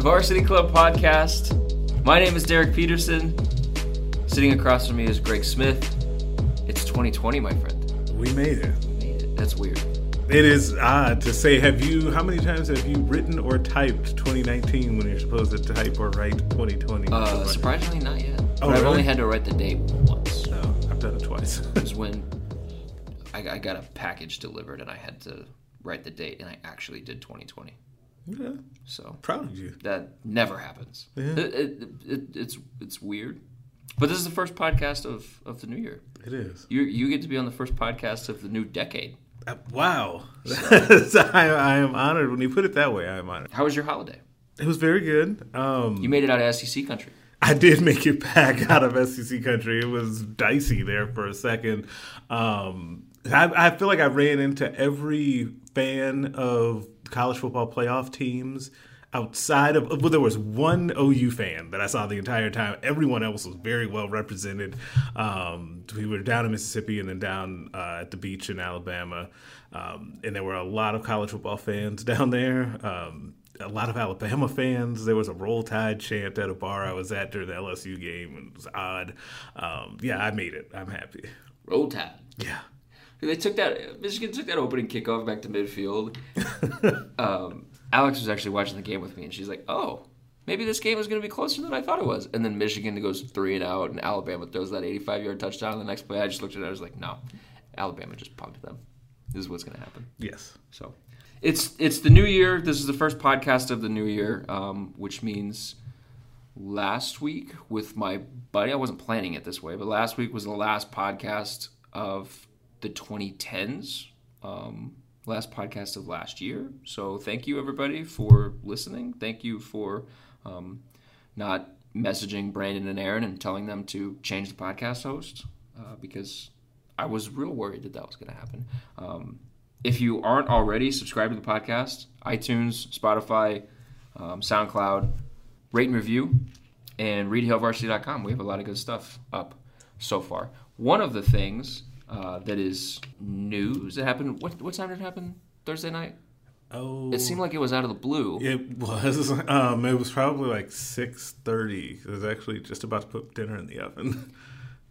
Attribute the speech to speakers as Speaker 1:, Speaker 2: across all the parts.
Speaker 1: the Varsity Club podcast. My name is Derek Peterson. Sitting across from me is Greg Smith. It's 2020, my friend.
Speaker 2: We made it.
Speaker 1: We made it. That's weird.
Speaker 2: It is odd to say. Have you? How many times have you written or typed 2019 when you're supposed to type or write 2020?
Speaker 1: Uh, surprisingly, not yet.
Speaker 2: Oh,
Speaker 1: but I've only had to write the date once.
Speaker 2: No, I've done it twice.
Speaker 1: It was when I got a package delivered and I had to write the date, and I actually did 2020.
Speaker 2: Yeah,
Speaker 1: So
Speaker 2: proud of you.
Speaker 1: that never happens.
Speaker 2: Yeah.
Speaker 1: It, it, it, it's it's weird. But this is the first podcast of, of the new year.
Speaker 2: It is.
Speaker 1: You you get to be on the first podcast of the new decade.
Speaker 2: Uh, wow, I, I am honored when you put it that way. I am honored.
Speaker 1: How was your holiday?
Speaker 2: It was very good. Um,
Speaker 1: You made it out of SEC country.
Speaker 2: I did make it back out of SEC country. It was dicey there for a second. Um, I, I feel like I ran into every fan of college football playoff teams outside of well, there was one OU fan that I saw the entire time. Everyone else was very well represented. Um, we were down in Mississippi and then down uh, at the beach in Alabama, um, and there were a lot of college football fans down there. Um, a lot of Alabama fans. There was a Roll Tide chant at a bar I was at during the LSU game, and it was odd. Um, yeah, I made it. I'm happy.
Speaker 1: Roll Tide.
Speaker 2: Yeah.
Speaker 1: They took that Michigan took that opening kickoff back to midfield. um, Alex was actually watching the game with me, and she's like, "Oh, maybe this game is going to be closer than I thought it was." And then Michigan goes three and out, and Alabama throws that 85 yard touchdown. On the next play, I just looked at it. I was like, "No, Alabama just punked them. This is what's going to happen."
Speaker 2: Yes.
Speaker 1: So it's it's the new year. This is the first podcast of the new year, um, which means last week with my buddy. I wasn't planning it this way, but last week was the last podcast of the 2010s. Um, last podcast of last year. So thank you everybody for listening. Thank you for um, not messaging Brandon and Aaron and telling them to change the podcast host uh, because I was real worried that that was going to happen. Um, if you aren't already subscribed to the podcast, iTunes, Spotify, um, SoundCloud, rate and review, and readhailvarsity.com. We have a lot of good stuff up so far. One of the things uh, that is news that happened, what, what time did it happen? Thursday night?
Speaker 2: Oh.
Speaker 1: It seemed like it was out of the blue.
Speaker 2: It was. Um, it was probably like six thirty. I was actually just about to put dinner in the oven.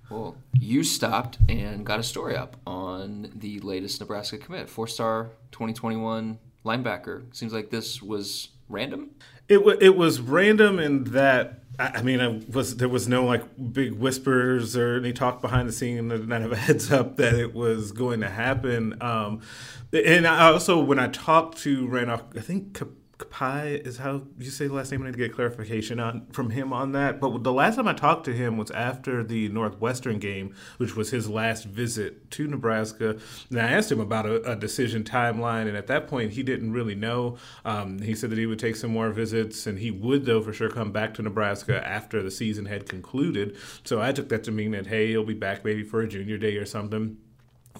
Speaker 1: Well, you stopped and got a story up on the latest Nebraska commit, four-star 2021 linebacker. Seems like this was random.
Speaker 2: It wa it was random in that I I mean I was there was no like big whispers or any talk behind the scene and not have a heads up that it was going to happen. Um, and I also when I talked to Randolph, I think Kpai is how you say the last name. I need to get clarification on from him on that. But the last time I talked to him was after the Northwestern game, which was his last visit to Nebraska. And I asked him about a, a decision timeline, and at that point, he didn't really know. Um, he said that he would take some more visits, and he would, though, for sure come back to Nebraska after the season had concluded. So I took that to mean that hey, he'll be back maybe for a junior day or something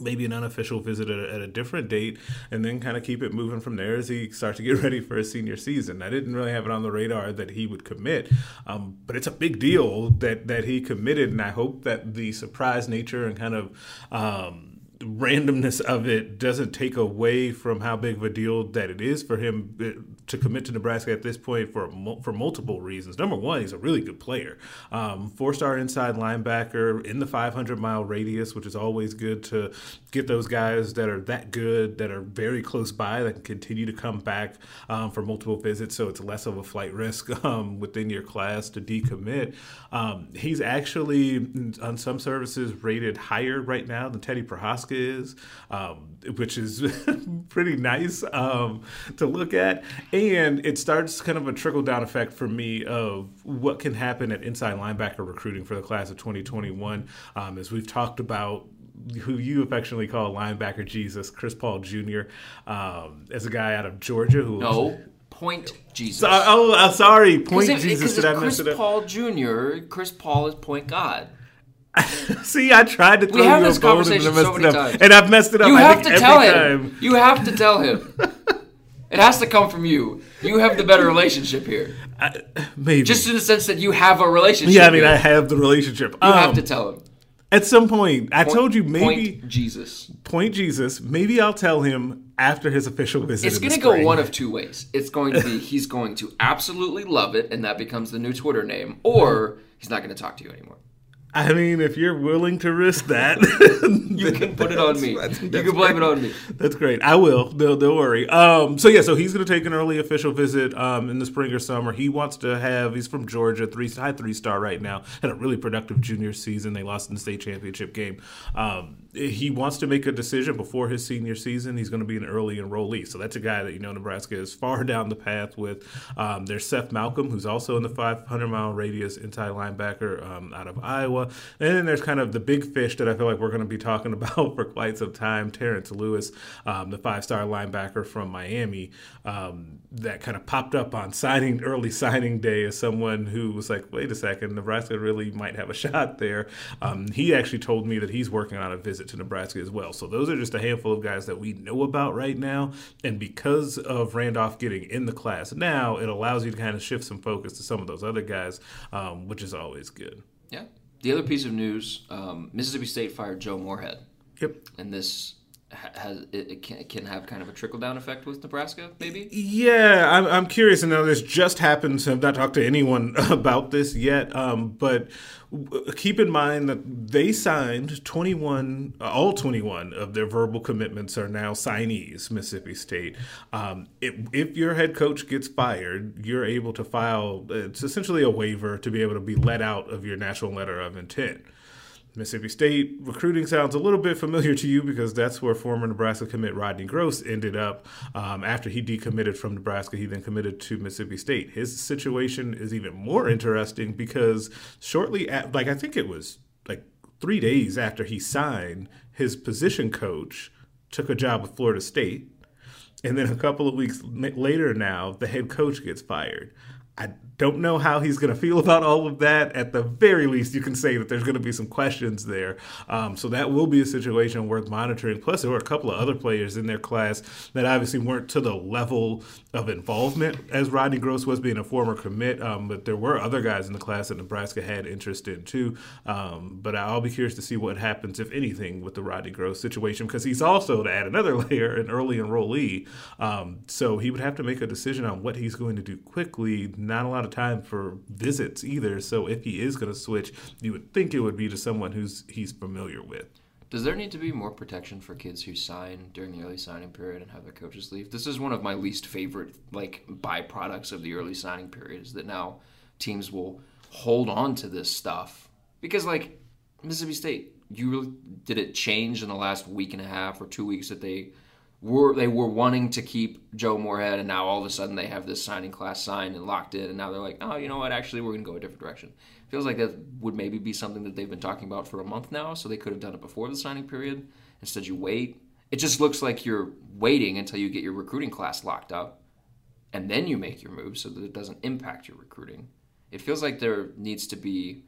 Speaker 2: maybe an unofficial visit at a, at a different date and then kind of keep it moving from there as he starts to get ready for his senior season. I didn't really have it on the radar that he would commit, um, but it's a big deal that, that he committed, and I hope that the surprise nature and kind of um, randomness of it doesn't take away from how big of a deal that it is for him uh, to commit to Nebraska at this point for for multiple reasons. Number one, he's a really good player, um, four star inside linebacker in the 500 mile radius, which is always good to get those guys that are that good, that are very close by, that can continue to come back um, for multiple visits, so it's less of a flight risk um, within your class to decommit. Um, he's actually on some services rated higher right now than Teddy Prochazka is, um, which is pretty nice um, to look at. And it starts kind of a trickle down effect for me of what can happen at inside linebacker recruiting for the class of 2021. Um, as we've talked about who you affectionately call linebacker Jesus, Chris Paul Jr., um, as a guy out of Georgia who
Speaker 1: no point Jesus.
Speaker 2: So, oh, I'm sorry, point
Speaker 1: if,
Speaker 2: Jesus.
Speaker 1: Did I? Chris Paul Jr. Chris Paul is point God.
Speaker 2: See, I tried to throw
Speaker 1: we have
Speaker 2: you
Speaker 1: this
Speaker 2: a bone and I messed
Speaker 1: so
Speaker 2: it up,
Speaker 1: times.
Speaker 2: and I've messed it up.
Speaker 1: You
Speaker 2: I
Speaker 1: have to tell him. You have to tell him. it has to come from you. You have the better relationship here.
Speaker 2: I, maybe
Speaker 1: just in the sense that you have a relationship.
Speaker 2: Yeah, I mean,
Speaker 1: here.
Speaker 2: I have the relationship.
Speaker 1: You um, have to tell him.
Speaker 2: At some point, I
Speaker 1: point,
Speaker 2: told you maybe
Speaker 1: point Jesus.
Speaker 2: Point Jesus. Maybe I'll tell him after his official visit.
Speaker 1: It's going to go one of two ways. It's going to be he's going to absolutely love it, and that becomes the new Twitter name, or he's not going to talk to you anymore.
Speaker 2: I mean, if you're willing to risk that,
Speaker 1: you can put it on me. You can blame it on me.
Speaker 2: That's great. I will. Don't, don't worry. Um, so yeah, so he's going to take an early official visit um, in the spring or summer. He wants to have. He's from Georgia, three high three star right now. Had a really productive junior season. They lost in the state championship game. Um, he wants to make a decision before his senior season. He's going to be an early enrollee. So that's a guy that you know Nebraska is far down the path with. Um, there's Seth Malcolm, who's also in the 500 mile radius inside linebacker um, out of Iowa. And then there's kind of the big fish that I feel like we're going to be talking about for quite some time. Terrence Lewis, um, the five star linebacker from Miami, um, that kind of popped up on signing early signing day as someone who was like, wait a second, Nebraska really might have a shot there. Um, he actually told me that he's working on a visit to Nebraska as well. So those are just a handful of guys that we know about right now. And because of Randolph getting in the class now, it allows you to kind of shift some focus to some of those other guys, um, which is always good.
Speaker 1: Yeah. The other piece of news um, Mississippi State fired Joe Moorhead.
Speaker 2: Yep.
Speaker 1: And this has it, can, can have kind of a trickle down effect with Nebraska, maybe.
Speaker 2: Yeah, I'm, I'm curious. And now this just happened, so I've not talked to anyone about this yet. Um, but keep in mind that they signed 21, all 21 of their verbal commitments are now signees. Mississippi State. Um, if, if your head coach gets fired, you're able to file. It's essentially a waiver to be able to be let out of your national letter of intent. Mississippi State recruiting sounds a little bit familiar to you because that's where former Nebraska commit Rodney Groce ended up. Um, after he decommitted from Nebraska, he then committed to Mississippi State. His situation is even more interesting because shortly, at, like I think it was like three days after he signed, his position coach took a job with Florida State, and then a couple of weeks later, now the head coach gets fired. I don't know how he's going to feel about all of that. At the very least, you can say that there's going to be some questions there. Um, so that will be a situation worth monitoring. Plus, there were a couple of other players in their class that obviously weren't to the level of involvement as Rodney Groce was being a former commit. Um, but there were other guys in the class that Nebraska had interest in too. Um, but I'll be curious to see what happens, if anything, with the Rodney Groce situation because he's also, to add another layer, an early enrollee. Um, so he would have to make a decision on what he's going to do quickly. Not a lot of time for visits either. So if he is going to switch, you would think it would be to someone who's he's familiar with.
Speaker 1: Does there need to be more protection for kids who sign during the early signing period and have their coaches leave? This is one of my least favorite like byproducts of the early signing period is that now teams will hold on to this stuff because like Mississippi State, you really, did it change in the last week and a half or two weeks that they were they were wanting to keep Joe Moorhead, and now all of a sudden they have this signing class signed and locked in, and now they're like, oh, you know what? Actually, we're going to go a different direction. Feels like that would maybe be something that they've been talking about for a month now, so they could have done it before the signing period. Instead, you wait. It just looks like you're waiting until you get your recruiting class locked up, and then you make your move so that it doesn't impact your recruiting. It feels like there needs to be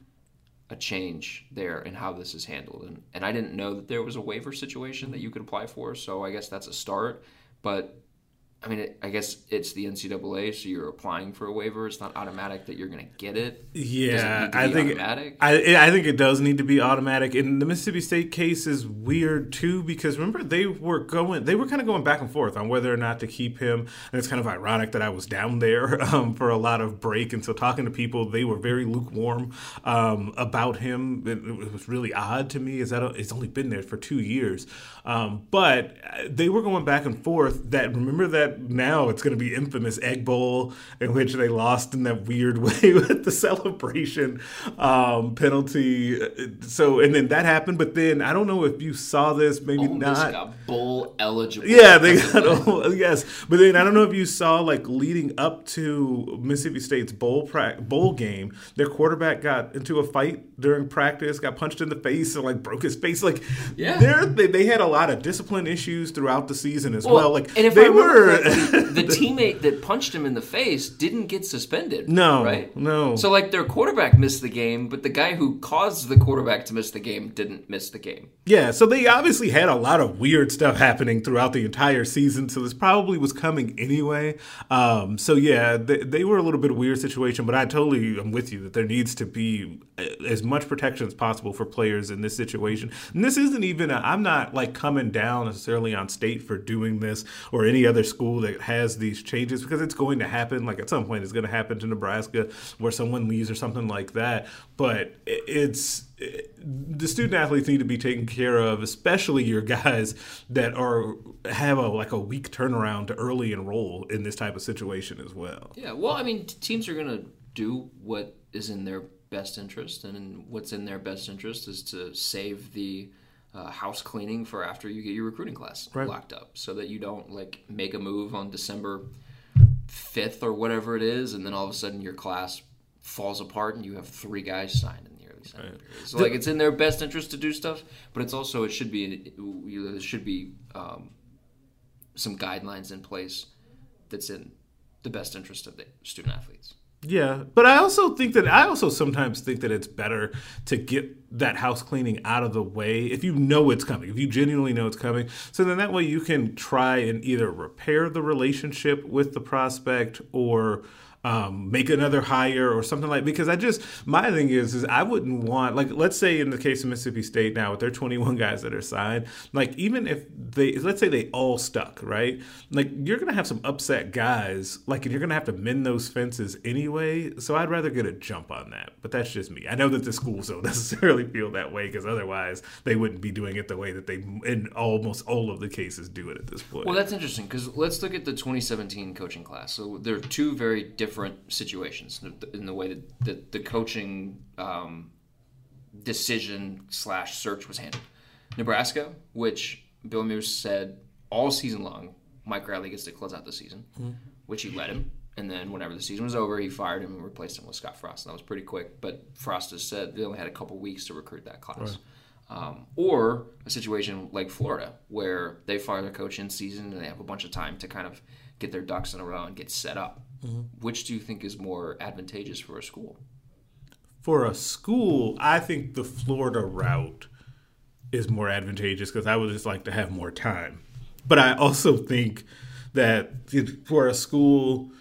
Speaker 1: a change there in how this is handled. And, and I didn't know that there was a waiver situation that you could apply for, so I guess that's a start. But I mean, it, I guess it's the NCAA, so you're applying for a waiver. It's not automatic that you're going to get it.
Speaker 2: Yeah,
Speaker 1: to
Speaker 2: I think
Speaker 1: automatic?
Speaker 2: I I think it does need to be automatic. And the Mississippi State case is weird too because remember they were going they were kind of going back and forth on whether or not to keep him. And it's kind of ironic that I was down there um, for a lot of break, and so talking to people, they were very lukewarm um, about him. It, it was really odd to me. Is that it's only been there for two years, um, but they were going back and forth. That remember that now it's going to be infamous Egg Bowl in which they lost in that weird way with the celebration um, penalty. So and then that happened, but then I don't know if you saw this, maybe
Speaker 1: Ole Miss
Speaker 2: not.
Speaker 1: got bowl eligible.
Speaker 2: Yeah, they got oh, yes, but then I don't know if you saw like leading up to Mississippi State's bowl pra- bowl game, their quarterback got into a fight during practice, got punched in the face and like broke his face. Like,
Speaker 1: Yeah.
Speaker 2: they they had a lot of discipline issues throughout the season as well. Like
Speaker 1: and if
Speaker 2: they
Speaker 1: I
Speaker 2: were.
Speaker 1: the teammate that punched him in the face didn't get suspended.
Speaker 2: No,
Speaker 1: right?
Speaker 2: no.
Speaker 1: So like their quarterback missed the game, but the guy who caused the quarterback to miss the game didn't miss the game.
Speaker 2: Yeah, so they obviously had a lot of weird stuff happening throughout the entire season. So this probably was coming anyway. Um, so yeah, they, they were a little bit of a weird situation, but I totally am with you that there needs to be uh, as much protection as possible for players in this situation. And this isn't even, i I'm not like coming down necessarily on state for doing this or any other school that has these changes because it's going to happen. Like at some point, it's going to happen to Nebraska where someone leaves or something like that. But it- it's the student athletes need to be taken care of, especially your guys that are have a like a week turnaround to early enroll in this type of situation as well.
Speaker 1: Yeah, well, I mean, teams are going to do what is in their best interest, and what's in their best interest is to save the uh, house cleaning for after you get your recruiting class locked up, so that you don't like make a move on December fifth or whatever it is, and then all of a sudden your class falls apart and you have three guys signed in the early signing period. So like, it's in their best interest to do stuff, but it's also it should be you know, there should be um, some guidelines in place that's in the best interest of the student athletes.
Speaker 2: Yeah, but I also think that I also sometimes think that it's better to get that house cleaning out of the way if you know it's coming, if you genuinely know it's coming. So then that way you can try and either repair the relationship with the prospect or um, make another hire or something like because I just my thing is is I wouldn't want like let's say in the case of Mississippi State now with their 21 guys that are signed like even if they let's say they all stuck right? Like you're gonna have some upset guys like and you're gonna have to mend those fences anyway so I'd rather get a jump on that but that's just me. I know that the schools don't necessarily feel that way because otherwise they wouldn't be doing it the way that they in almost all of the cases do it at this point.
Speaker 1: Well, that's interesting because let's look at the 2017 coaching class. So there are two very different situations in the way that the, the coaching um, decision slash search was handled. Nebraska, which Bill Moos said all season long, Mike Riley gets to close out the season, which he let him. And then whenever the season was over, he fired him and replaced him with Scott Frost. And that was pretty quick. But Frost has said they only had a couple weeks to recruit that class. Um, or a situation like Florida, where they fire their coach in season and they have a bunch of time to kind of get their ducks in a row and get set up. Mm-hmm. Which do you think is more advantageous for a school?
Speaker 2: for a school, I think the Florida route is more advantageous because I would just like to have more time. But I also think that for a school,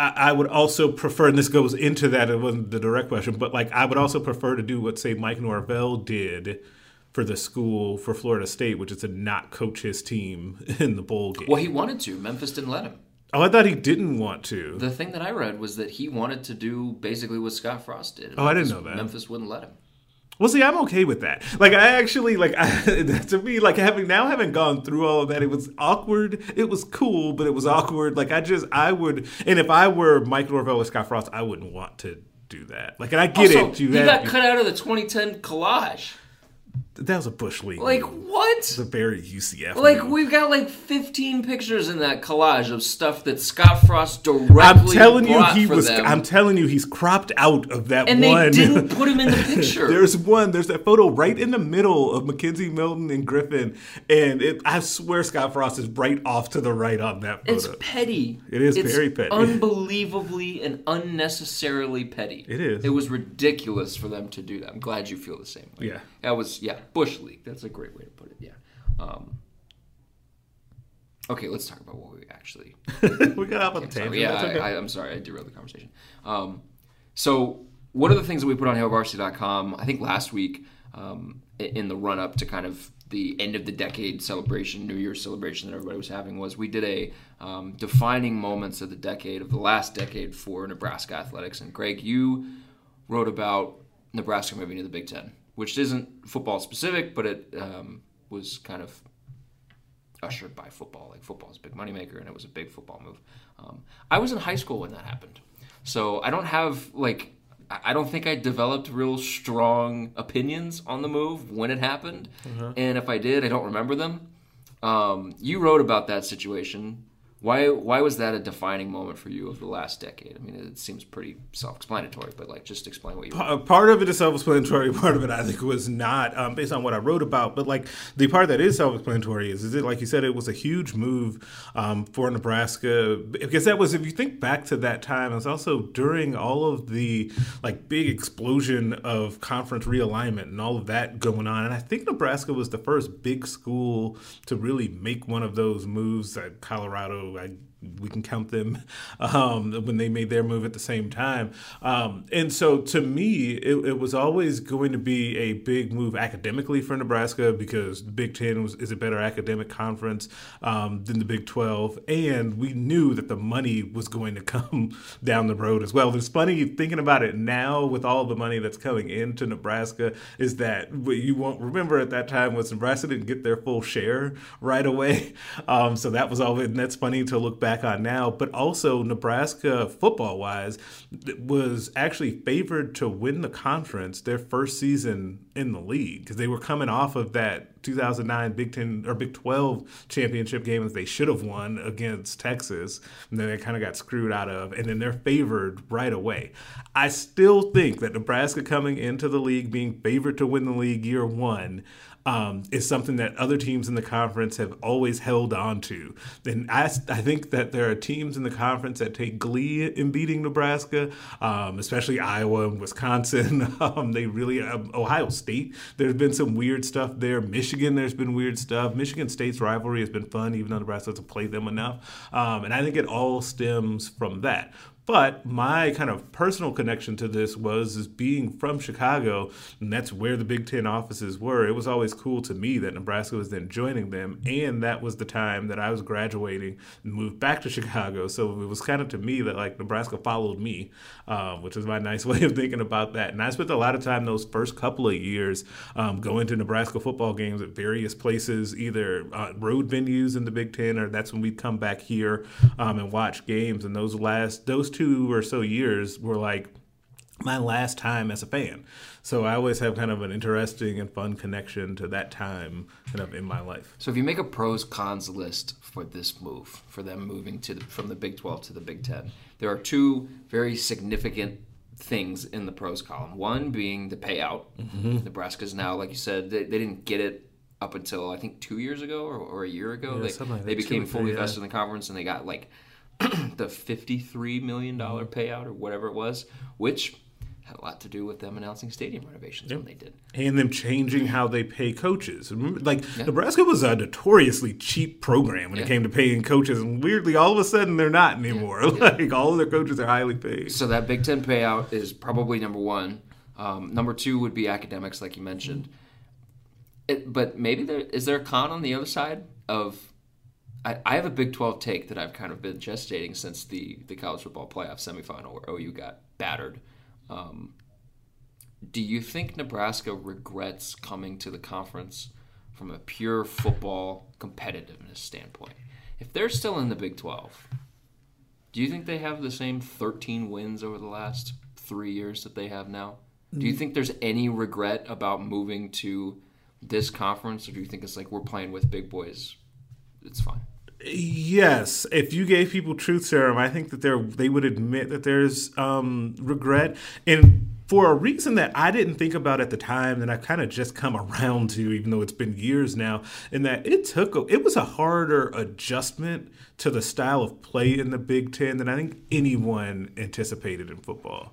Speaker 2: I, I would also prefer, and this goes into that, it wasn't the direct question, but like I would also prefer to do what, say, Mike Norvell did for the school for Florida State, which is to not coach his team in the bowl game.
Speaker 1: Well, he wanted to. Memphis didn't let him.
Speaker 2: Oh, I thought he didn't want to.
Speaker 1: The thing that I read was that he wanted to do basically what Scott Frost did.
Speaker 2: Oh, I didn't know that.
Speaker 1: Memphis wouldn't let him.
Speaker 2: Well, see, I'm okay with that. Like, I actually like I, to me, like having now having gone through all of that, it was awkward. It was cool, but it was awkward. Like, I just I would, and if I were Mike Norvell or Scott Frost, I wouldn't want to do that. Like, and I get
Speaker 1: Also,
Speaker 2: it. You
Speaker 1: he got cut out of the 2010 collage.
Speaker 2: That was a bush league.
Speaker 1: Like
Speaker 2: move.
Speaker 1: what?
Speaker 2: It's a very UCF.
Speaker 1: Like
Speaker 2: move.
Speaker 1: we've got like 15 pictures in that collage of stuff that Scott Frost directly
Speaker 2: I'm telling you, he was.
Speaker 1: them,
Speaker 2: I'm telling you, he's cropped out of that
Speaker 1: and
Speaker 2: one.
Speaker 1: they didn't put him in the picture.
Speaker 2: There's one. There's that photo right in the middle of McKenzie Milton and Griffin, and it, I swear Scott Frost is right off to the right on that photo.
Speaker 1: it's petty.
Speaker 2: It is
Speaker 1: It's
Speaker 2: very petty.
Speaker 1: Unbelievably and unnecessarily petty.
Speaker 2: It is.
Speaker 1: It was ridiculous for them to do that. I'm glad you feel the same way.
Speaker 2: Yeah.
Speaker 1: That was yeah, bush league. That's a great way to put it. Yeah. Um, okay, let's talk about what we actually.
Speaker 2: we got off on
Speaker 1: the
Speaker 2: tangent.
Speaker 1: yeah,
Speaker 2: okay.
Speaker 1: I, I'm sorry, I derailed the conversation. Um, so one of the things that we put on HailVarsity.com, I think last week, um, in the run up to kind of the end of the decade celebration, New Year's celebration that everybody was having, was we did a um, defining moments of the decade of the last decade for Nebraska athletics. And Greg, you wrote about Nebraska moving to the Big Ten, which isn't football specific, but it um, was kind of ushered by football. Like football is a big moneymaker, and it was a big football move. Um, I was in high school when that happened, so I don't have like I I don't think I developed real strong opinions on the move when it happened, and if I did, I don't remember them. Um, you wrote about that situation. Why why was that a defining moment for you of the last decade? I mean, it seems pretty self-explanatory, but like just explain what you.
Speaker 2: Uh, part of it is self-explanatory. Part of it, I think, was not um, based on what I wrote about. But like the part that is self-explanatory is, is it like you said, it was a huge move um, for Nebraska because that was, if you think back to that time, it was also during all of the like big explosion of conference realignment and all of that going on. And I think Nebraska was the first big school to really make one of those moves that Colorado. I, we can count them um, when they made their move at the same time. Um, and so to me, it, it was always going to be a big move academically for Nebraska because the Big Ten was, is a better academic conference um, than the Big 12. And we knew that the money was going to come down the road as well. It's funny thinking about it now with all the money that's coming into Nebraska is that what you won't remember at that time was Nebraska didn't get their full share right away. Um, so that was always, and that's funny to look back on now. But also, Nebraska, football wise, was actually favored to win the conference their first season in the league because they were coming off of that 2009 Big Ten or Big 12 championship game that they should have won against Texas, and then they kind of got screwed out of, and then they're favored right away. I still think that Nebraska coming into the league being favored to win the league year one um, is something that other teams in the conference have always held on to. And I, I think that there are teams in the conference that take glee in beating Nebraska, um, especially Iowa and Wisconsin. um, they really, um, Ohio State, there's been some weird stuff there. Michigan, there's been weird stuff. Michigan State's rivalry has been fun, even though Nebraska doesn't play them enough. Um, and I think it all stems from that. But my kind of personal connection to this was is being from Chicago, and that's where the Big Ten offices were. It was always cool to me that Nebraska was then joining them, and that was the time that I was graduating and moved back to Chicago. So it was kind of to me that like Nebraska followed me, uh, which is my nice way of thinking about that. And I spent a lot of time those first couple of years um, going to Nebraska football games at various places, either uh, road venues in the Big Ten, or that's when we'd come back here um, and watch games. And those last those two or so years were like my last time as a fan. So I always have kind of an interesting and fun connection to that time kind of in my life.
Speaker 1: So if you make a pros cons list for this move, for them moving to the, from the Big 12 to the Big 10, there are two very significant things in the pros column. One being the payout.
Speaker 2: Mm-hmm.
Speaker 1: Nebraska's now, like you said, they, they didn't get it up until I think two years ago or, or a year ago.
Speaker 2: Yeah,
Speaker 1: they
Speaker 2: like
Speaker 1: they became fully
Speaker 2: yeah.
Speaker 1: vested in the conference and they got like the $53 million payout or whatever it was, which had a lot to do with them announcing stadium renovations when they did.
Speaker 2: and them changing how they pay coaches. Remember, like Nebraska was a notoriously cheap program when
Speaker 1: Yeah.
Speaker 2: it came to paying coaches, and weirdly, all of a sudden, they're not anymore. Like all of their coaches are highly paid.
Speaker 1: So that Big Ten payout is probably number one. Um, number two would be academics, like you mentioned. It, but maybe there is there a con on the other side of. I, I have a Big Twelve take that I've kind of been gestating since the the college football playoff semifinal where OU got battered. Um, do you think Nebraska regrets coming to the conference from a pure football competitiveness standpoint? If they're still in the Big Twelve, do you think they have the same 13 wins over the last three years that they have now? Do you think there's any regret about moving to this conference, or do you think it's like we're playing with big boys? It's fine.
Speaker 2: Yes, if you gave people truth serum, I think that they they would admit that there's um, regret. And for a reason that I didn't think about at the time, that I've kind of just come around to, even though it's been years now, in that it took a, it was a harder adjustment to the style of play in the Big Ten than I think anyone anticipated in football.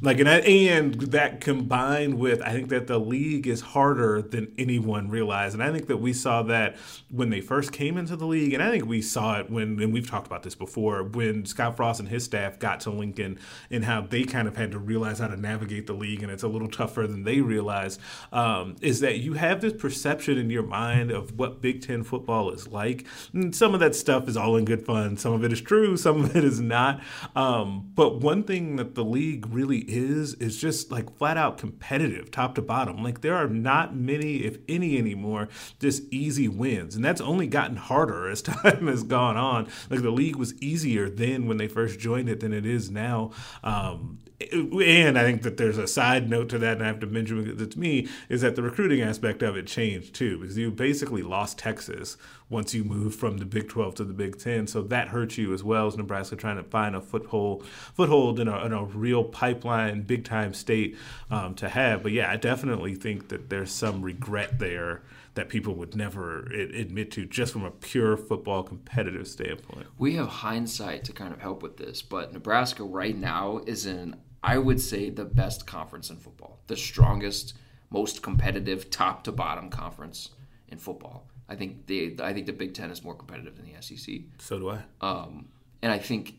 Speaker 2: Like and, I, and that combined with I think that the league is harder than anyone realized, and I think that we saw that when they first came into the league, and I think we saw it when and we've talked about this before when Scott Frost and his staff got to Lincoln and how they kind of had to realize how to navigate the league, and it's a little tougher than they realize, Um, is that you have this perception in your mind of what Big Ten football is like, and some of that stuff is all in good fun. Some of it is true, some of it is not. Um, but one thing that the league really is is just like flat out competitive, top to bottom. Like there are not many, if any, anymore, just easy wins, and that's only gotten harder as time has gone on. Like the league was easier then when they first joined it than it is now. Um, and I think that there's a side note to that, and I have to mention it to me is that the recruiting aspect of it changed too, because you basically lost Texas once you moved from the Big 12 to the Big 10, so that hurts you as well as Nebraska trying to find a foothold foothold in a, in a real pipeline, big time state um, to have. But yeah, I definitely think that there's some regret there that people would never admit to just from a pure football competitive standpoint.
Speaker 1: We have hindsight to kind of help with this, but Nebraska right now is in, I would say, the best conference in football, the strongest, most competitive, top to bottom conference in football. I think the I think the Big Ten is more competitive than the SEC.
Speaker 2: So do I.
Speaker 1: Um, and I think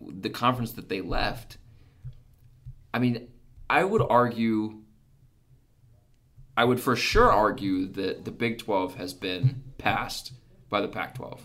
Speaker 1: the conference that they left. I mean, I would argue I would for sure argue that the Big 12 has been passed by the Pac 12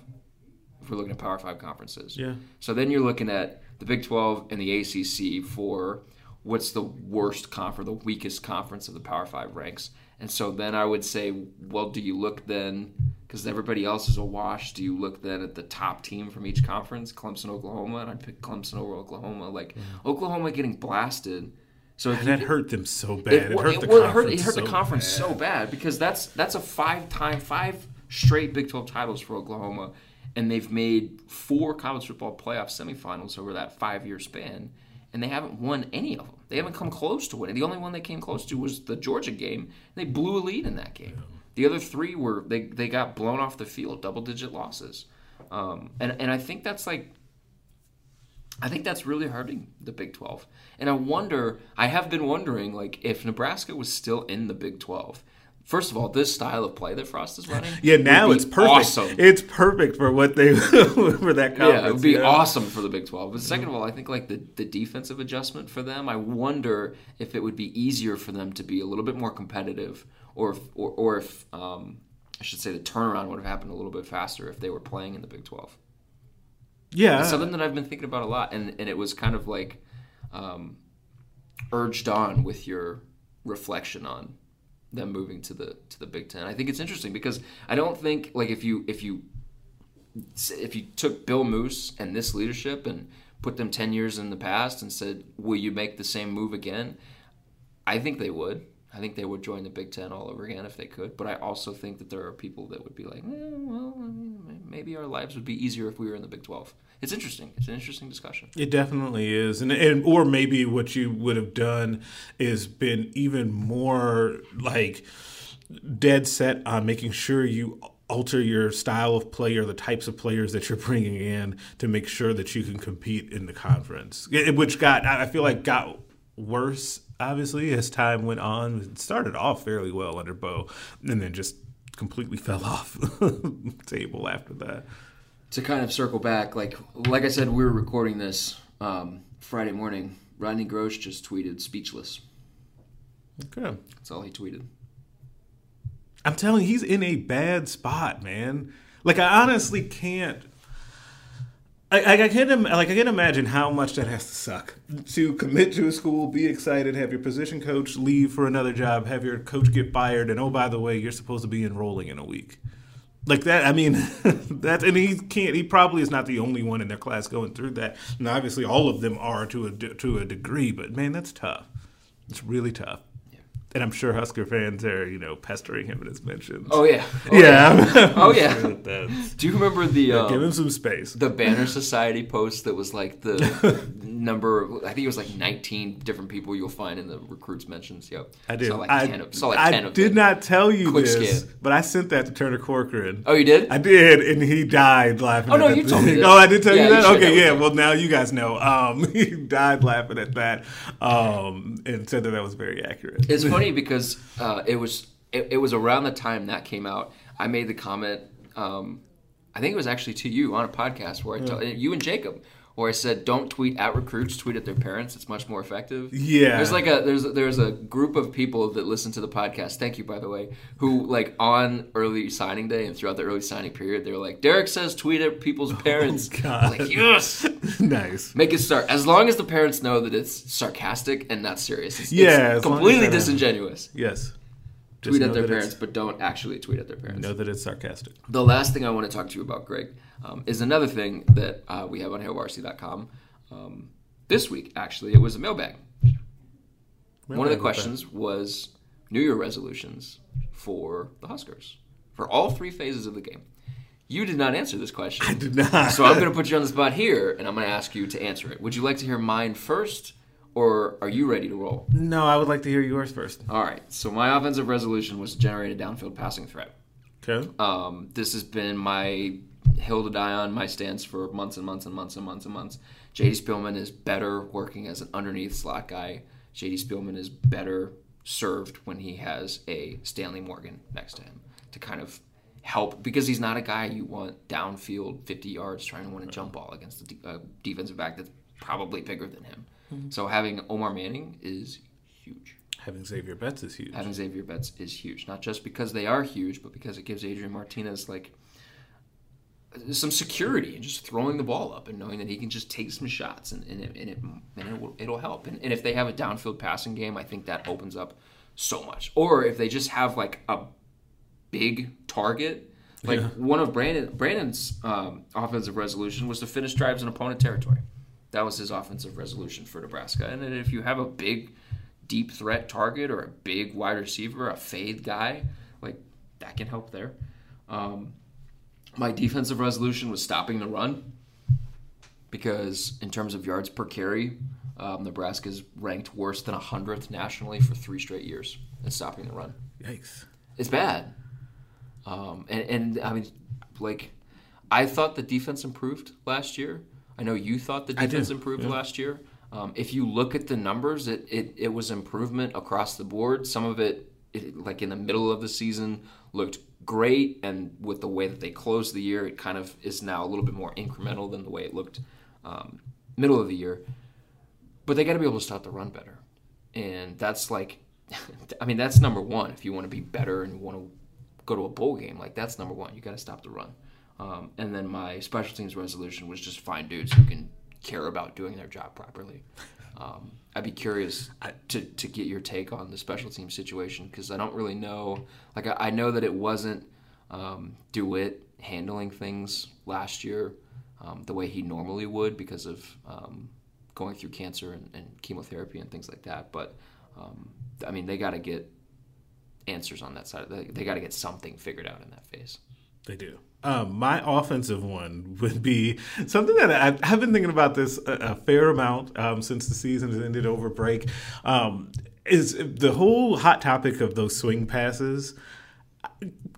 Speaker 1: if we're looking at Power 5 conferences.
Speaker 2: Yeah.
Speaker 1: So then you're looking at the Big 12 and the ACC for what's the worst conference, the weakest conference of the Power 5 ranks. And so then I would say, well, do you look then, because everybody else is a wash, do you look then at the top team from each conference, Clemson, Oklahoma? And I'd pick Clemson over Oklahoma. Like, mm. Oklahoma getting blasted
Speaker 2: so and that hurt them so bad. It,
Speaker 1: it
Speaker 2: hurt the conference.
Speaker 1: It hurt, it hurt
Speaker 2: so
Speaker 1: the conference
Speaker 2: bad.
Speaker 1: so bad because that's that's a five time five straight Big Twelve titles for Oklahoma, and they've made four college football playoff semifinals over that five year span, and they haven't won any of them. They haven't come close to winning. The only one they came close to was the Georgia game. They blew a lead in that game. The other three were they they got blown off the field, double digit losses, um, and and I think that's like I think that's really hurting the Big 12. And I wonder, I have been wondering, like, if Nebraska was still in the Big 12. First of all, this style of play that Frost is running,
Speaker 2: yeah, now it's perfect. Awesome. It's perfect for what they for that conference.
Speaker 1: Yeah, it would be yeah. awesome for the Big Twelve. But 2nd of all, I think like the the defensive adjustment for them, I wonder if it would be easier for them to be a little bit more competitive, or if, or, or if um, I should say the turnaround would have happened a little bit faster if they were playing in the Big Twelve.
Speaker 2: Yeah,
Speaker 1: it's something that I've been thinking about a lot, and and it was kind of like um, urged on with your reflection on them moving to the to the Big Ten. I think it's interesting because I don't think like if you if you if you took Bill Moos and this leadership and put them 10 years in the past and said, Will you make the same move again? I think they would. I think they would join the Big Ten all over again if they could. But I also think that there are people that would be like, eh, well, maybe our lives would be easier if we were in the Big 12 it's interesting. It's an interesting discussion.
Speaker 2: It definitely is, and and or maybe what you would have done is been even more like dead set on making sure you alter your style of play or the types of players that you're bringing in to make sure that you can compete in the conference, which got I feel like got worse obviously as time went on. It started off fairly well under Bo, and then just completely fell off the table after that
Speaker 1: to kind of circle back, like like I said, we were recording this um, Friday morning. Rodney Groce just tweeted "speechless."
Speaker 2: Okay,
Speaker 1: that's all he tweeted.
Speaker 2: I'm telling you, he's in a bad spot, man. Like I honestly can't. I, I can't like I can imagine how much that has to suck to commit to a school, be excited, have your position coach leave for another job, have your coach get fired, and oh by the way, you're supposed to be enrolling in a week like that. I mean, that and he can't. He probably is not the only one in their class going through that. And obviously, all of them are to a to a degree. But man, that's tough. It's really tough. And I'm sure Husker fans are you know pestering him in his mentions.
Speaker 1: Oh yeah. Oh,
Speaker 2: yeah.
Speaker 1: Oh yeah.
Speaker 2: That's-
Speaker 1: Do you remember the um,
Speaker 2: give him some space.
Speaker 1: the Banner Society post that was like the number? I think it was like 19 different people you'll find in the recruits mentions. Yep.
Speaker 2: I did.
Speaker 1: Saw like
Speaker 2: I,
Speaker 1: 10 of, saw like
Speaker 2: I
Speaker 1: 10 of
Speaker 2: did
Speaker 1: them.
Speaker 2: not tell you
Speaker 1: Quick
Speaker 2: this,
Speaker 1: scan.
Speaker 2: but I sent that to Turner Corcoran.
Speaker 1: Oh, you did?
Speaker 2: I did, and he died laughing.
Speaker 1: Oh,
Speaker 2: at
Speaker 1: no,
Speaker 2: that
Speaker 1: you told me this.
Speaker 2: Oh, I did tell
Speaker 1: Yeah,
Speaker 2: you
Speaker 1: you
Speaker 2: that.
Speaker 1: that
Speaker 2: okay, yeah. Well, now you guys know. Um, he died laughing at that, um, and said that that was very accurate.
Speaker 1: It's funny because uh, it was it, it was around the time that came out. I made the comment. Um, I think it was actually to you on a podcast where I tell you and Jacob, where I said, "Don't tweet at recruits, tweet at their parents. It's much more effective."
Speaker 2: Yeah.
Speaker 1: there's like a there's there's a group of people that listen to the podcast. Thank you, by the way, who like on early signing day and throughout the early signing period, they were like, "Derek says tweet at people's oh parents."
Speaker 2: Oh, God.
Speaker 1: Like yes.
Speaker 2: nice.
Speaker 1: Make it start as long as the parents know that it's sarcastic and not serious. It's,
Speaker 2: Yeah,
Speaker 1: it's
Speaker 2: as long as
Speaker 1: completely disingenuous.
Speaker 2: Yes.
Speaker 1: Tweet at their parents, but don't actually tweet at their parents.
Speaker 2: Know that it's sarcastic.
Speaker 1: The last thing I want to talk to you about, Greg, um, is another thing that uh, we have on HailVarsity.com. Um, this week, actually, it was a mailbag. One of the
Speaker 2: Mailbag,
Speaker 1: questions was New Year resolutions for the Huskers for all three phases of the game. You did not answer this question.
Speaker 2: I did not.
Speaker 1: So I'm going to put you on the spot here, and I'm going to ask you to answer it. Would you like to hear mine first, or are you ready to roll?
Speaker 2: No, I would like to hear yours first.
Speaker 1: All right. So my offensive resolution was to generate a downfield passing threat.
Speaker 2: Okay.
Speaker 1: Um, this has been my hill to die on, my stance for months and months and months and months and months. JD Spielman is better working as an underneath slot guy. JD Spielman is better served when he has a Stanley Morgan next to him to kind of help because he's not a guy you want downfield 50 yards trying to win a jump ball against a de- uh, defensive back that's probably bigger than him. So having Omar Manning is huge.
Speaker 2: Having Xavier Betts is huge.
Speaker 1: Having Xavier Betts is huge, not just because they are huge, but because it gives Adrian Martinez like some security and just throwing the ball up and knowing that he can just take some shots and, and, it, and, it, and it will, it'll help. And, and if they have a downfield passing game, I think that opens up so much. Or if they just have like a big target, like one of Brandon Brandon's um, offensive resolution was to finish drives in opponent territory. That was his offensive resolution for Nebraska. And then if you have a big, deep threat target or a big wide receiver, a fade guy, like that can help there. Um, my defensive resolution was stopping the run because in terms of yards per carry, um, is ranked worse than 100th nationally for three straight years in stopping the run.
Speaker 2: Yikes.
Speaker 1: It's bad. Um, and, and I mean, like, I thought the defense improved last year. I know you thought the defense improved
Speaker 2: yeah.
Speaker 1: last year. Um, if you look at the numbers, it, it, it was improvement across the board. Some of it, it, like in the middle of the season, looked great. And with the way that they closed the year, it kind of is now a little bit more incremental than the way it looked um, middle of the year. But they got to be able to stop the run better. And that's like, I mean, that's number one. If you want to be better and you want to go to a bowl game, like that's number one. You got to stop the run. Um, and then my special teams resolution was just find dudes who can care about doing their job properly. Um, I'd be curious to, to get your take on the special team situation because I don't really know. Like I, I know that it wasn't um, Dewitt handling things last year um, the way he normally would because of um, going through cancer and, and chemotherapy and things like that. But um, I mean, they got to get answers on that side. They, they got to get something figured out in that phase.
Speaker 2: They do. Um, my offensive one would be something that I, I've been thinking about this a, a fair amount um, since the season has ended over break. Um, is the whole hot topic of those swing passes?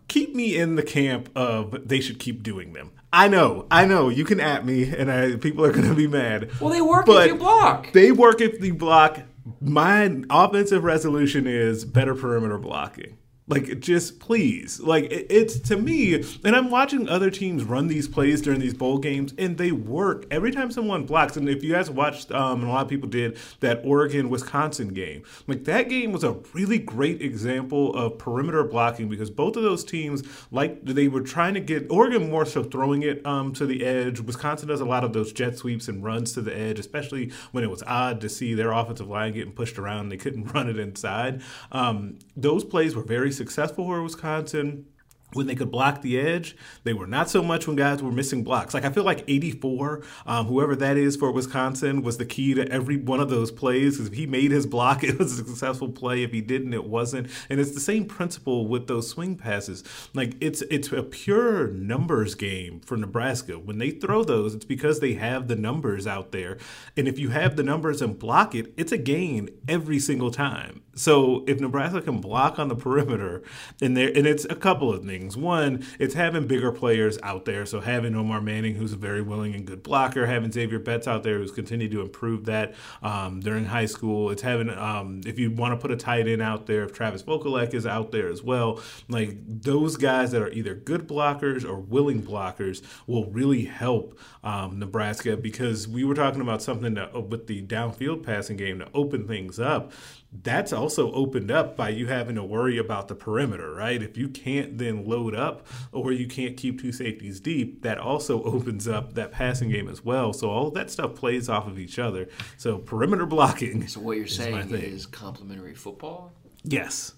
Speaker 2: Keep me in the camp of they should keep doing them. I know, I know. You can at me, and I, people are going to be mad.
Speaker 1: Well, they work if you block.
Speaker 2: They work if you block. My offensive resolution is better perimeter blocking. Like, just please. Like, it, it's to me, and I'm watching other teams run these plays during these bowl games, and they work every time someone blocks. And if you guys watched, um, and a lot of people did, that Oregon Wisconsin game, like, that game was a really great example of perimeter blocking because both of those teams, like, they were trying to get Oregon more so throwing it um, to the edge. Wisconsin does a lot of those jet sweeps and runs to the edge, especially when it was odd to see their offensive line getting pushed around and they couldn't run it inside. Um, those plays were very successful for Wisconsin. When they could block the edge, they were not so much when guys were missing blocks. Like I feel like 84, um, whoever that is for Wisconsin, was the key to every one of those plays. Because if he made his block, it was a successful play. If he didn't, it wasn't. And it's the same principle with those swing passes. Like it's it's a pure numbers game for Nebraska. When they throw those, it's because they have the numbers out there. And if you have the numbers and block it, it's a gain every single time. So if Nebraska can block on the perimeter, and there and it's a couple of things. One, it's having bigger players out there. So having Omar Manning, who's a very willing and good blocker, having Xavier Betts out there, who's continued to improve that um, during high school. It's having um, if you want to put a tight end out there, if Travis Vokolek is out there as well, like those guys that are either good blockers or willing blockers will really help um, Nebraska because we were talking about something with the downfield passing game to open things up that's also opened up by you having to worry about the perimeter, right? If you can't then load up or you can't keep two safeties deep, that also opens up that passing game as well. So all that stuff plays off of each other. So perimeter blocking.
Speaker 1: So what you're saying is complementary football?
Speaker 2: Yes.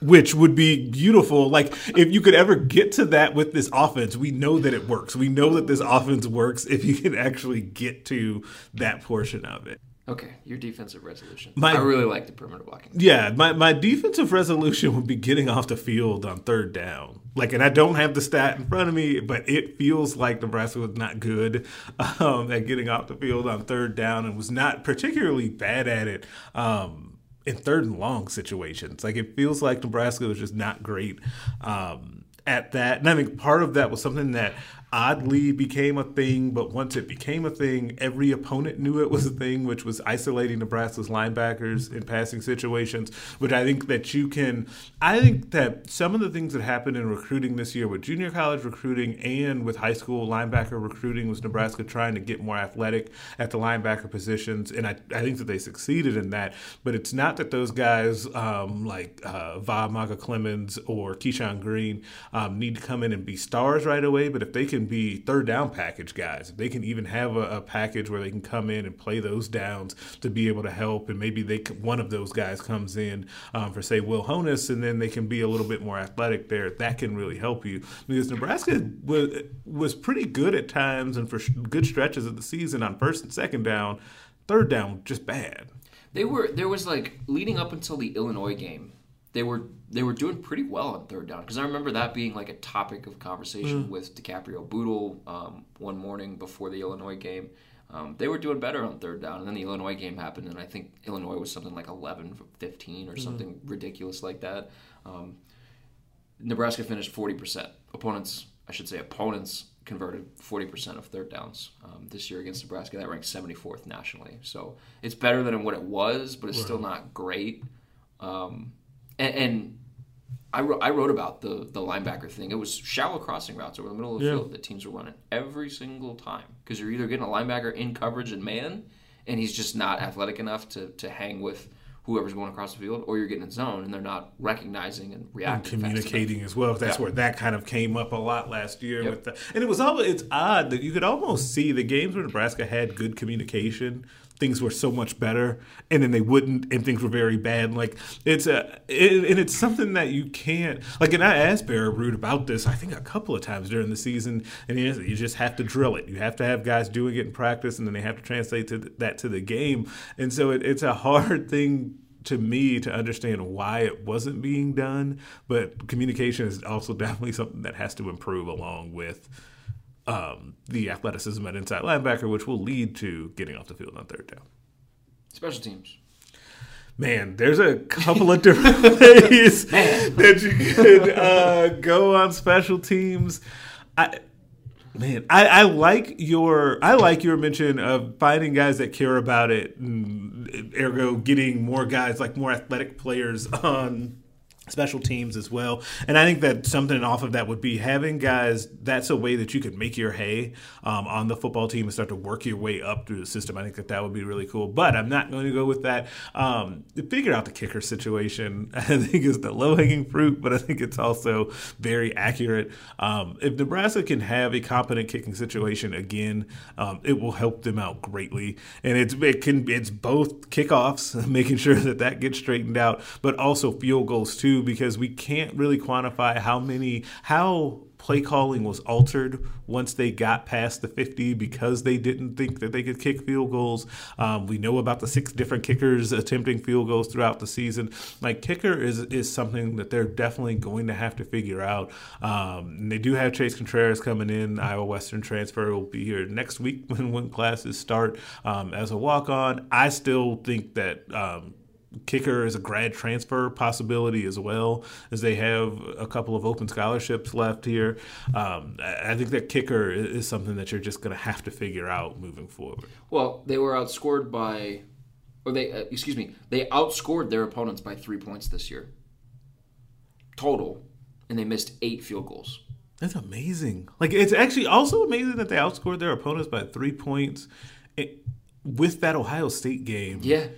Speaker 2: Which would be beautiful. Like, if you could ever get to that with this offense, we know that it works. We know that this offense works if you can actually get to that portion of it.
Speaker 1: Okay, your defensive resolution.
Speaker 2: My-
Speaker 1: I really like the perimeter blocking.
Speaker 2: Yeah, my, my defensive resolution would be getting off the field on third down. Like, and I don't have the stat in front of me, but it feels like Nebraska was not good um, at getting off the field on third down and was not particularly bad at it um, in third and long situations. Like, it feels like Nebraska was just not great um, at that. And I think part of that was something that oddly became a thing, but once it became a thing, every opponent knew it was a thing, which was isolating Nebraska's linebackers in passing situations, which I think that you can I think that some of the things that happened in recruiting this year with junior college recruiting and with high school linebacker recruiting was Nebraska trying to get more athletic at the linebacker positions, and I, I think that they succeeded in that. But it's not that those guys um, like uh, Va Mauga-Clements or Keyshawn Green um, need to come in and be stars right away, but if they can can be third down package guys. If they can even have a, a, package where they can come in and play those downs to be able to help, and maybe they can, one of those guys comes in um, for say Will Honas, and then they can be a little bit more athletic there. That can really help you because Nebraska was was pretty good at times and for good stretches of the season on first and second down. Third down just bad.
Speaker 1: They were there was like leading up until the Illinois game they were they were doing pretty well on third down because I remember that being like a topic of conversation mm. with DiCaprio Bootle um, one morning before the Illinois game. Um, they were doing better on third down, and then the Illinois game happened, and I think Illinois was something like 11 15 or mm. something ridiculous like that. Um, Nebraska finished 40%. Opponents, I should say, opponents converted 40% of third downs um, this year against Nebraska. That ranks 74th nationally. So it's better than what it was, but it's right. still not great. Um, and, and I, wrote, I wrote about the the linebacker thing. It was shallow crossing routes over the middle of the yeah. field that teams were running every single time because you're either getting a linebacker in coverage and man, and he's just not athletic enough to, to hang with whoever's going across the field, or you're getting in zone and they're not recognizing and reacting,
Speaker 2: and communicating as well. That's yeah. where that kind of came up a lot last year yep. with the, and it was all it's odd that you could almost see the games where Nebraska had good communication things were so much better and then they wouldn't and things were very bad. Like it's a it, and it's something that you can't like and i asked Barrett Ruud about this i think a couple of times during the season and you just have to drill it. You have to have guys doing it in practice and then they have to translate to that to the game. And so it, it's a hard thing to me to understand why it wasn't being done but communication is also definitely something that has to improve along with um, the athleticism at inside linebacker, which will lead to getting off the field on third down.
Speaker 1: Special teams.
Speaker 2: Man, there's a couple of different ways that you could uh, go on special teams. I, man, I, I, like your I like your mention of finding guys that care about it, and ergo getting more guys like more athletic players on special teams as well. And I think that something off of that would be having guys, that's a way that you could make your hay um, on the football team and start to work your way up through the system. I think that that would be really cool. But I'm not going to go with that. Um, figure out the kicker situation, I think is the low hanging fruit, but I think it's also very accurate. Um, if Nebraska can have a competent kicking situation again, um, it will help them out greatly. And it's, it can, it's both kickoffs, making sure that that gets straightened out, but also field goals too because we can't really quantify how many how play calling was altered once they got past the 50 because they didn't think that they could kick field goals. Um, we know about the six different kickers attempting field goals throughout the season. Like kicker is is something that they're definitely going to have to figure out. Um, they do have Chase Contreras coming in. Iowa Western transfer will be here next week when when classes start um, as a walk on. I still think that um, kicker is a grad transfer possibility as well, as they have a couple of open scholarships left here. Um, I think that kicker is something that you're just going to have to figure out moving forward.
Speaker 1: Well, they were outscored by, or they, uh, excuse me, they outscored their opponents by three points this year, total, and they missed eight field goals.
Speaker 2: That's amazing. Like it's actually also amazing that they outscored their opponents by three points eh, with that Ohio State game.
Speaker 1: Yeah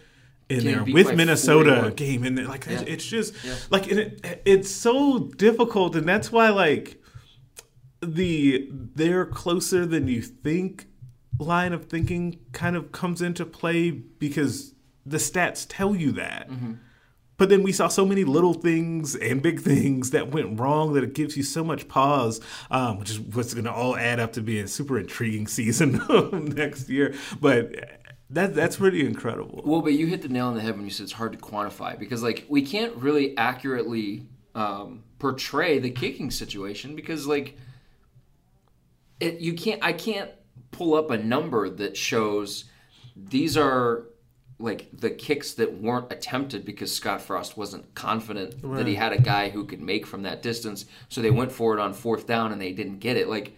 Speaker 2: in there with Minnesota 41. game and like yeah. it's just yeah. like it, it's so difficult and that's why like the they're closer than you think line of thinking kind of comes into play because the stats tell you that. Mm-hmm. But then we saw so many little things and big things that went wrong that it gives you so much pause, um, which is what's going to all add up to being a super intriguing season next year. But that that's pretty incredible.
Speaker 1: Well, but you hit the nail on the head when you said it's hard to quantify because like we can't really accurately um, portray the kicking situation because like it you can't I can't pull up a number that shows these are like the kicks that weren't attempted because Scott Frost wasn't confident right. that he had a guy who could make from that distance, so they went for it on fourth down and they didn't get it. Like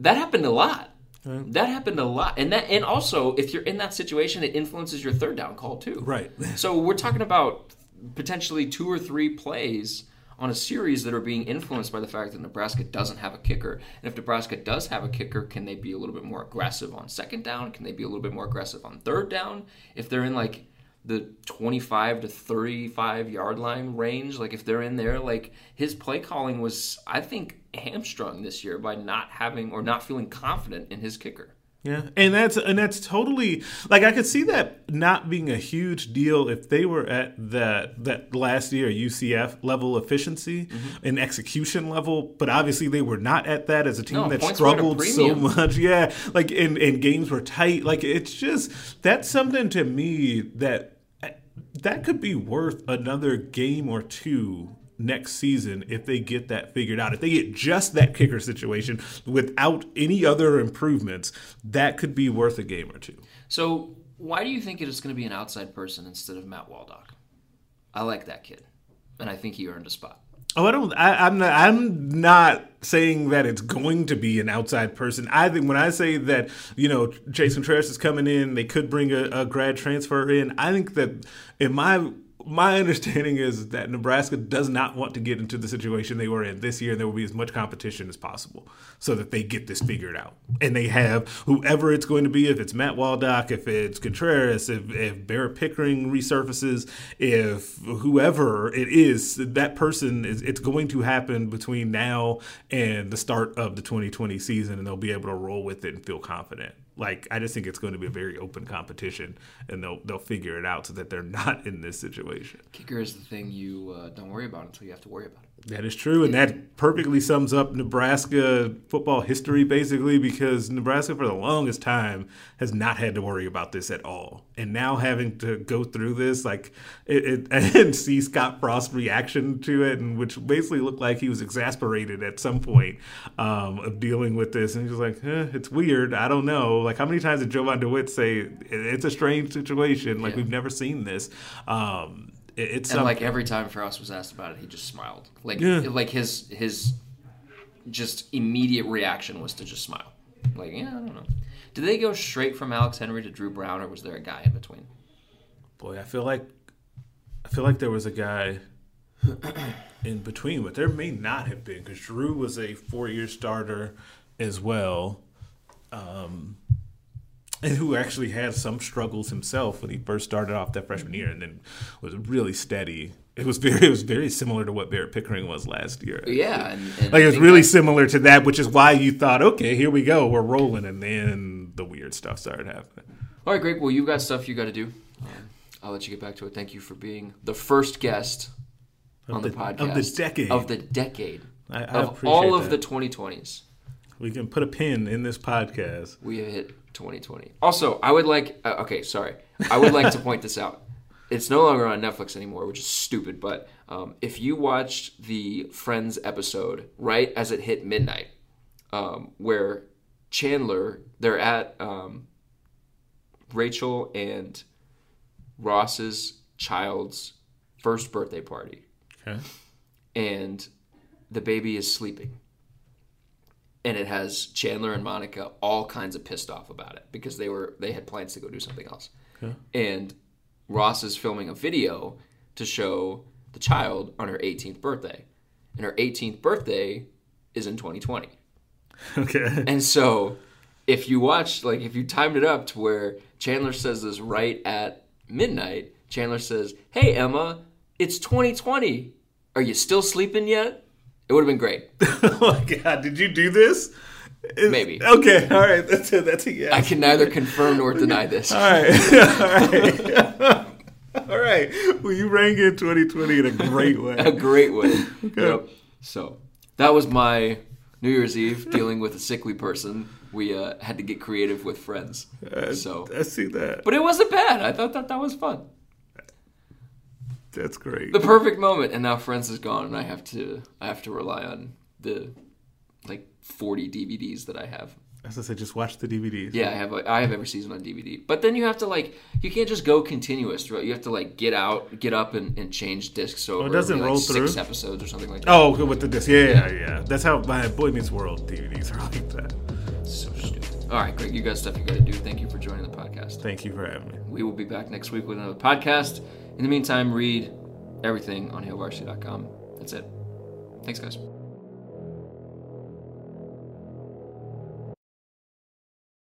Speaker 1: that happened a lot. Right. That happened a lot, and that and also if you're in that situation, it influences your third down call too.
Speaker 2: Right.
Speaker 1: so we're talking about potentially two or three plays on a series that are being influenced by the fact that Nebraska doesn't have a kicker. And if Nebraska does have a kicker, can they be a little bit more aggressive on second down? Can they be a little bit more aggressive on third down? If they're in like the 25 to 35 yard line range, like if they're in there, like his play calling was, I think, hamstrung this year by not having or not feeling confident in his kicker.
Speaker 2: Yeah, and that's and that's totally like I could see that not being a huge deal if they were at that that last year UCF level efficiency mm-hmm. and execution level, but obviously they were not at that as a team no, that struggled so much. Yeah, like and and games were tight. Like it's just that's something to me that that could be worth another game or two next season if they get that figured out. If they get just that kicker situation without any other improvements, that could be worth a game or two.
Speaker 1: So, why do you think it is going to be an outside person instead of Matt Waldoch? I like that kid, and I think he earned a spot.
Speaker 2: Oh, I don't. I, am not. I'm not saying that it's going to be an outside person. I think when I say that, you know, Chase Contreras is coming in, they could bring a, a grad transfer in. I think that in my my understanding is that Nebraska does not want to get into the situation they were in this year. And there will be as much competition as possible so that they get this figured out. And they have whoever it's going to be, if it's Matt Waldoch, if it's Contreras, if, if Barrett Pickering resurfaces, if whoever it is, that person is, it's going to happen between now and the start of the 2020 season, and they'll be able to roll with it and feel confident. Like I just think it's going to be a very open competition, and they'll they'll figure it out so that they're not in this situation.
Speaker 1: Kicker is the thing you uh, don't worry about until you have to worry about it.
Speaker 2: That is true, and that perfectly sums up Nebraska football history, basically, because Nebraska for the longest time has not had to worry about this at all, and now having to go through this, like, it, it and see Scott Frost's reaction to it, and which basically looked like he was exasperated at some point um, of dealing with this, and he was like, eh, "It's weird, I don't know." Like, how many times did Jovan Dewitt say it's a strange situation? Like, yeah. we've never seen this. Um, it's
Speaker 1: and like every time Frost was asked about it, he just smiled. Like yeah. like his his just immediate reaction was to just smile. Like yeah, I don't know. Did they go straight from Alex Henery to Drew Brown, or was there a guy in between?
Speaker 2: Boy, I feel like I feel like there was a guy in between, but there may not have been because Drew was a four-year starter as well. Um, and who actually had some struggles himself when he first started off that freshman year, and then was really steady. It was very, it was very similar to what Barrett Pickering was last year.
Speaker 1: Yeah, and, and
Speaker 2: like it was really similar to that, which is why you thought, okay, here we go, we're rolling, and then the weird stuff started happening.
Speaker 1: All right, Greg. Well, you've got stuff you got to do. Um, I'll let you get back to it. Thank you for being the first guest on the,
Speaker 2: the-
Speaker 1: podcast
Speaker 2: of the decade.
Speaker 1: of the decade
Speaker 2: I, I
Speaker 1: of
Speaker 2: appreciate
Speaker 1: all of
Speaker 2: that.
Speaker 1: the 2020s.
Speaker 2: We can put a pin in this podcast.
Speaker 1: we have hit 2020. Also, I would like. Uh, okay, sorry. I would like to point this out. It's no longer on Netflix anymore, which is stupid. But um, if you watched the Friends episode right as it hit midnight, um, where Chandler, they're at um, Rachel and Ross's child's first birthday party,
Speaker 2: Okay.
Speaker 1: and the baby is sleeping. And it has Chandler and Monica all kinds of pissed off about it because they were they had plans to go do something else. And Ross is filming a video to show the child on her 18th birthday. And her 18th birthday is in 2020.
Speaker 2: Okay.
Speaker 1: And so if you watch like if you timed it up to where Chandler says this right at midnight, Chandler says, "Hey Emma, it's 2020. Are you still sleeping yet?" It would have been great.
Speaker 2: oh my god, did you do this? Is-
Speaker 1: Maybe.
Speaker 2: Okay, all right. That's a that's a yes.
Speaker 1: I can neither confirm nor deny this.
Speaker 2: All right. all right. all right. Well, you rang in 2020 in a great way.
Speaker 1: a great way. Yep. So that was my New Year's Eve dealing with a sickly person. We uh, had to get creative with friends. So,
Speaker 2: I see that.
Speaker 1: but it wasn't bad. I thought that that was fun.
Speaker 2: That's great.
Speaker 1: The perfect moment, and now Friends is gone, and I have to I have to rely on the like 40 DVDs that I have.
Speaker 2: As I said, just watch the DVDs.
Speaker 1: Yeah, I have like, I have every season on DVD. But then you have to like you can't just go continuous throughout. You have to like get out, get up, and, and change discs over.
Speaker 2: Oh, doesn't
Speaker 1: every, like,
Speaker 2: roll
Speaker 1: six
Speaker 2: through?
Speaker 1: episodes or something like that.
Speaker 2: Oh, good with the disc. Yeah, yeah, yeah. That's how my Boy Meets World DVDs are like that.
Speaker 1: so stupid. All right, Greg, you got stuff you got to do. Thank you for joining the podcast.
Speaker 2: Thank you for having me.
Speaker 1: We will be back next week with another podcast. In the meantime, read everything on hailvarsity.com. That's it. Thanks, guys.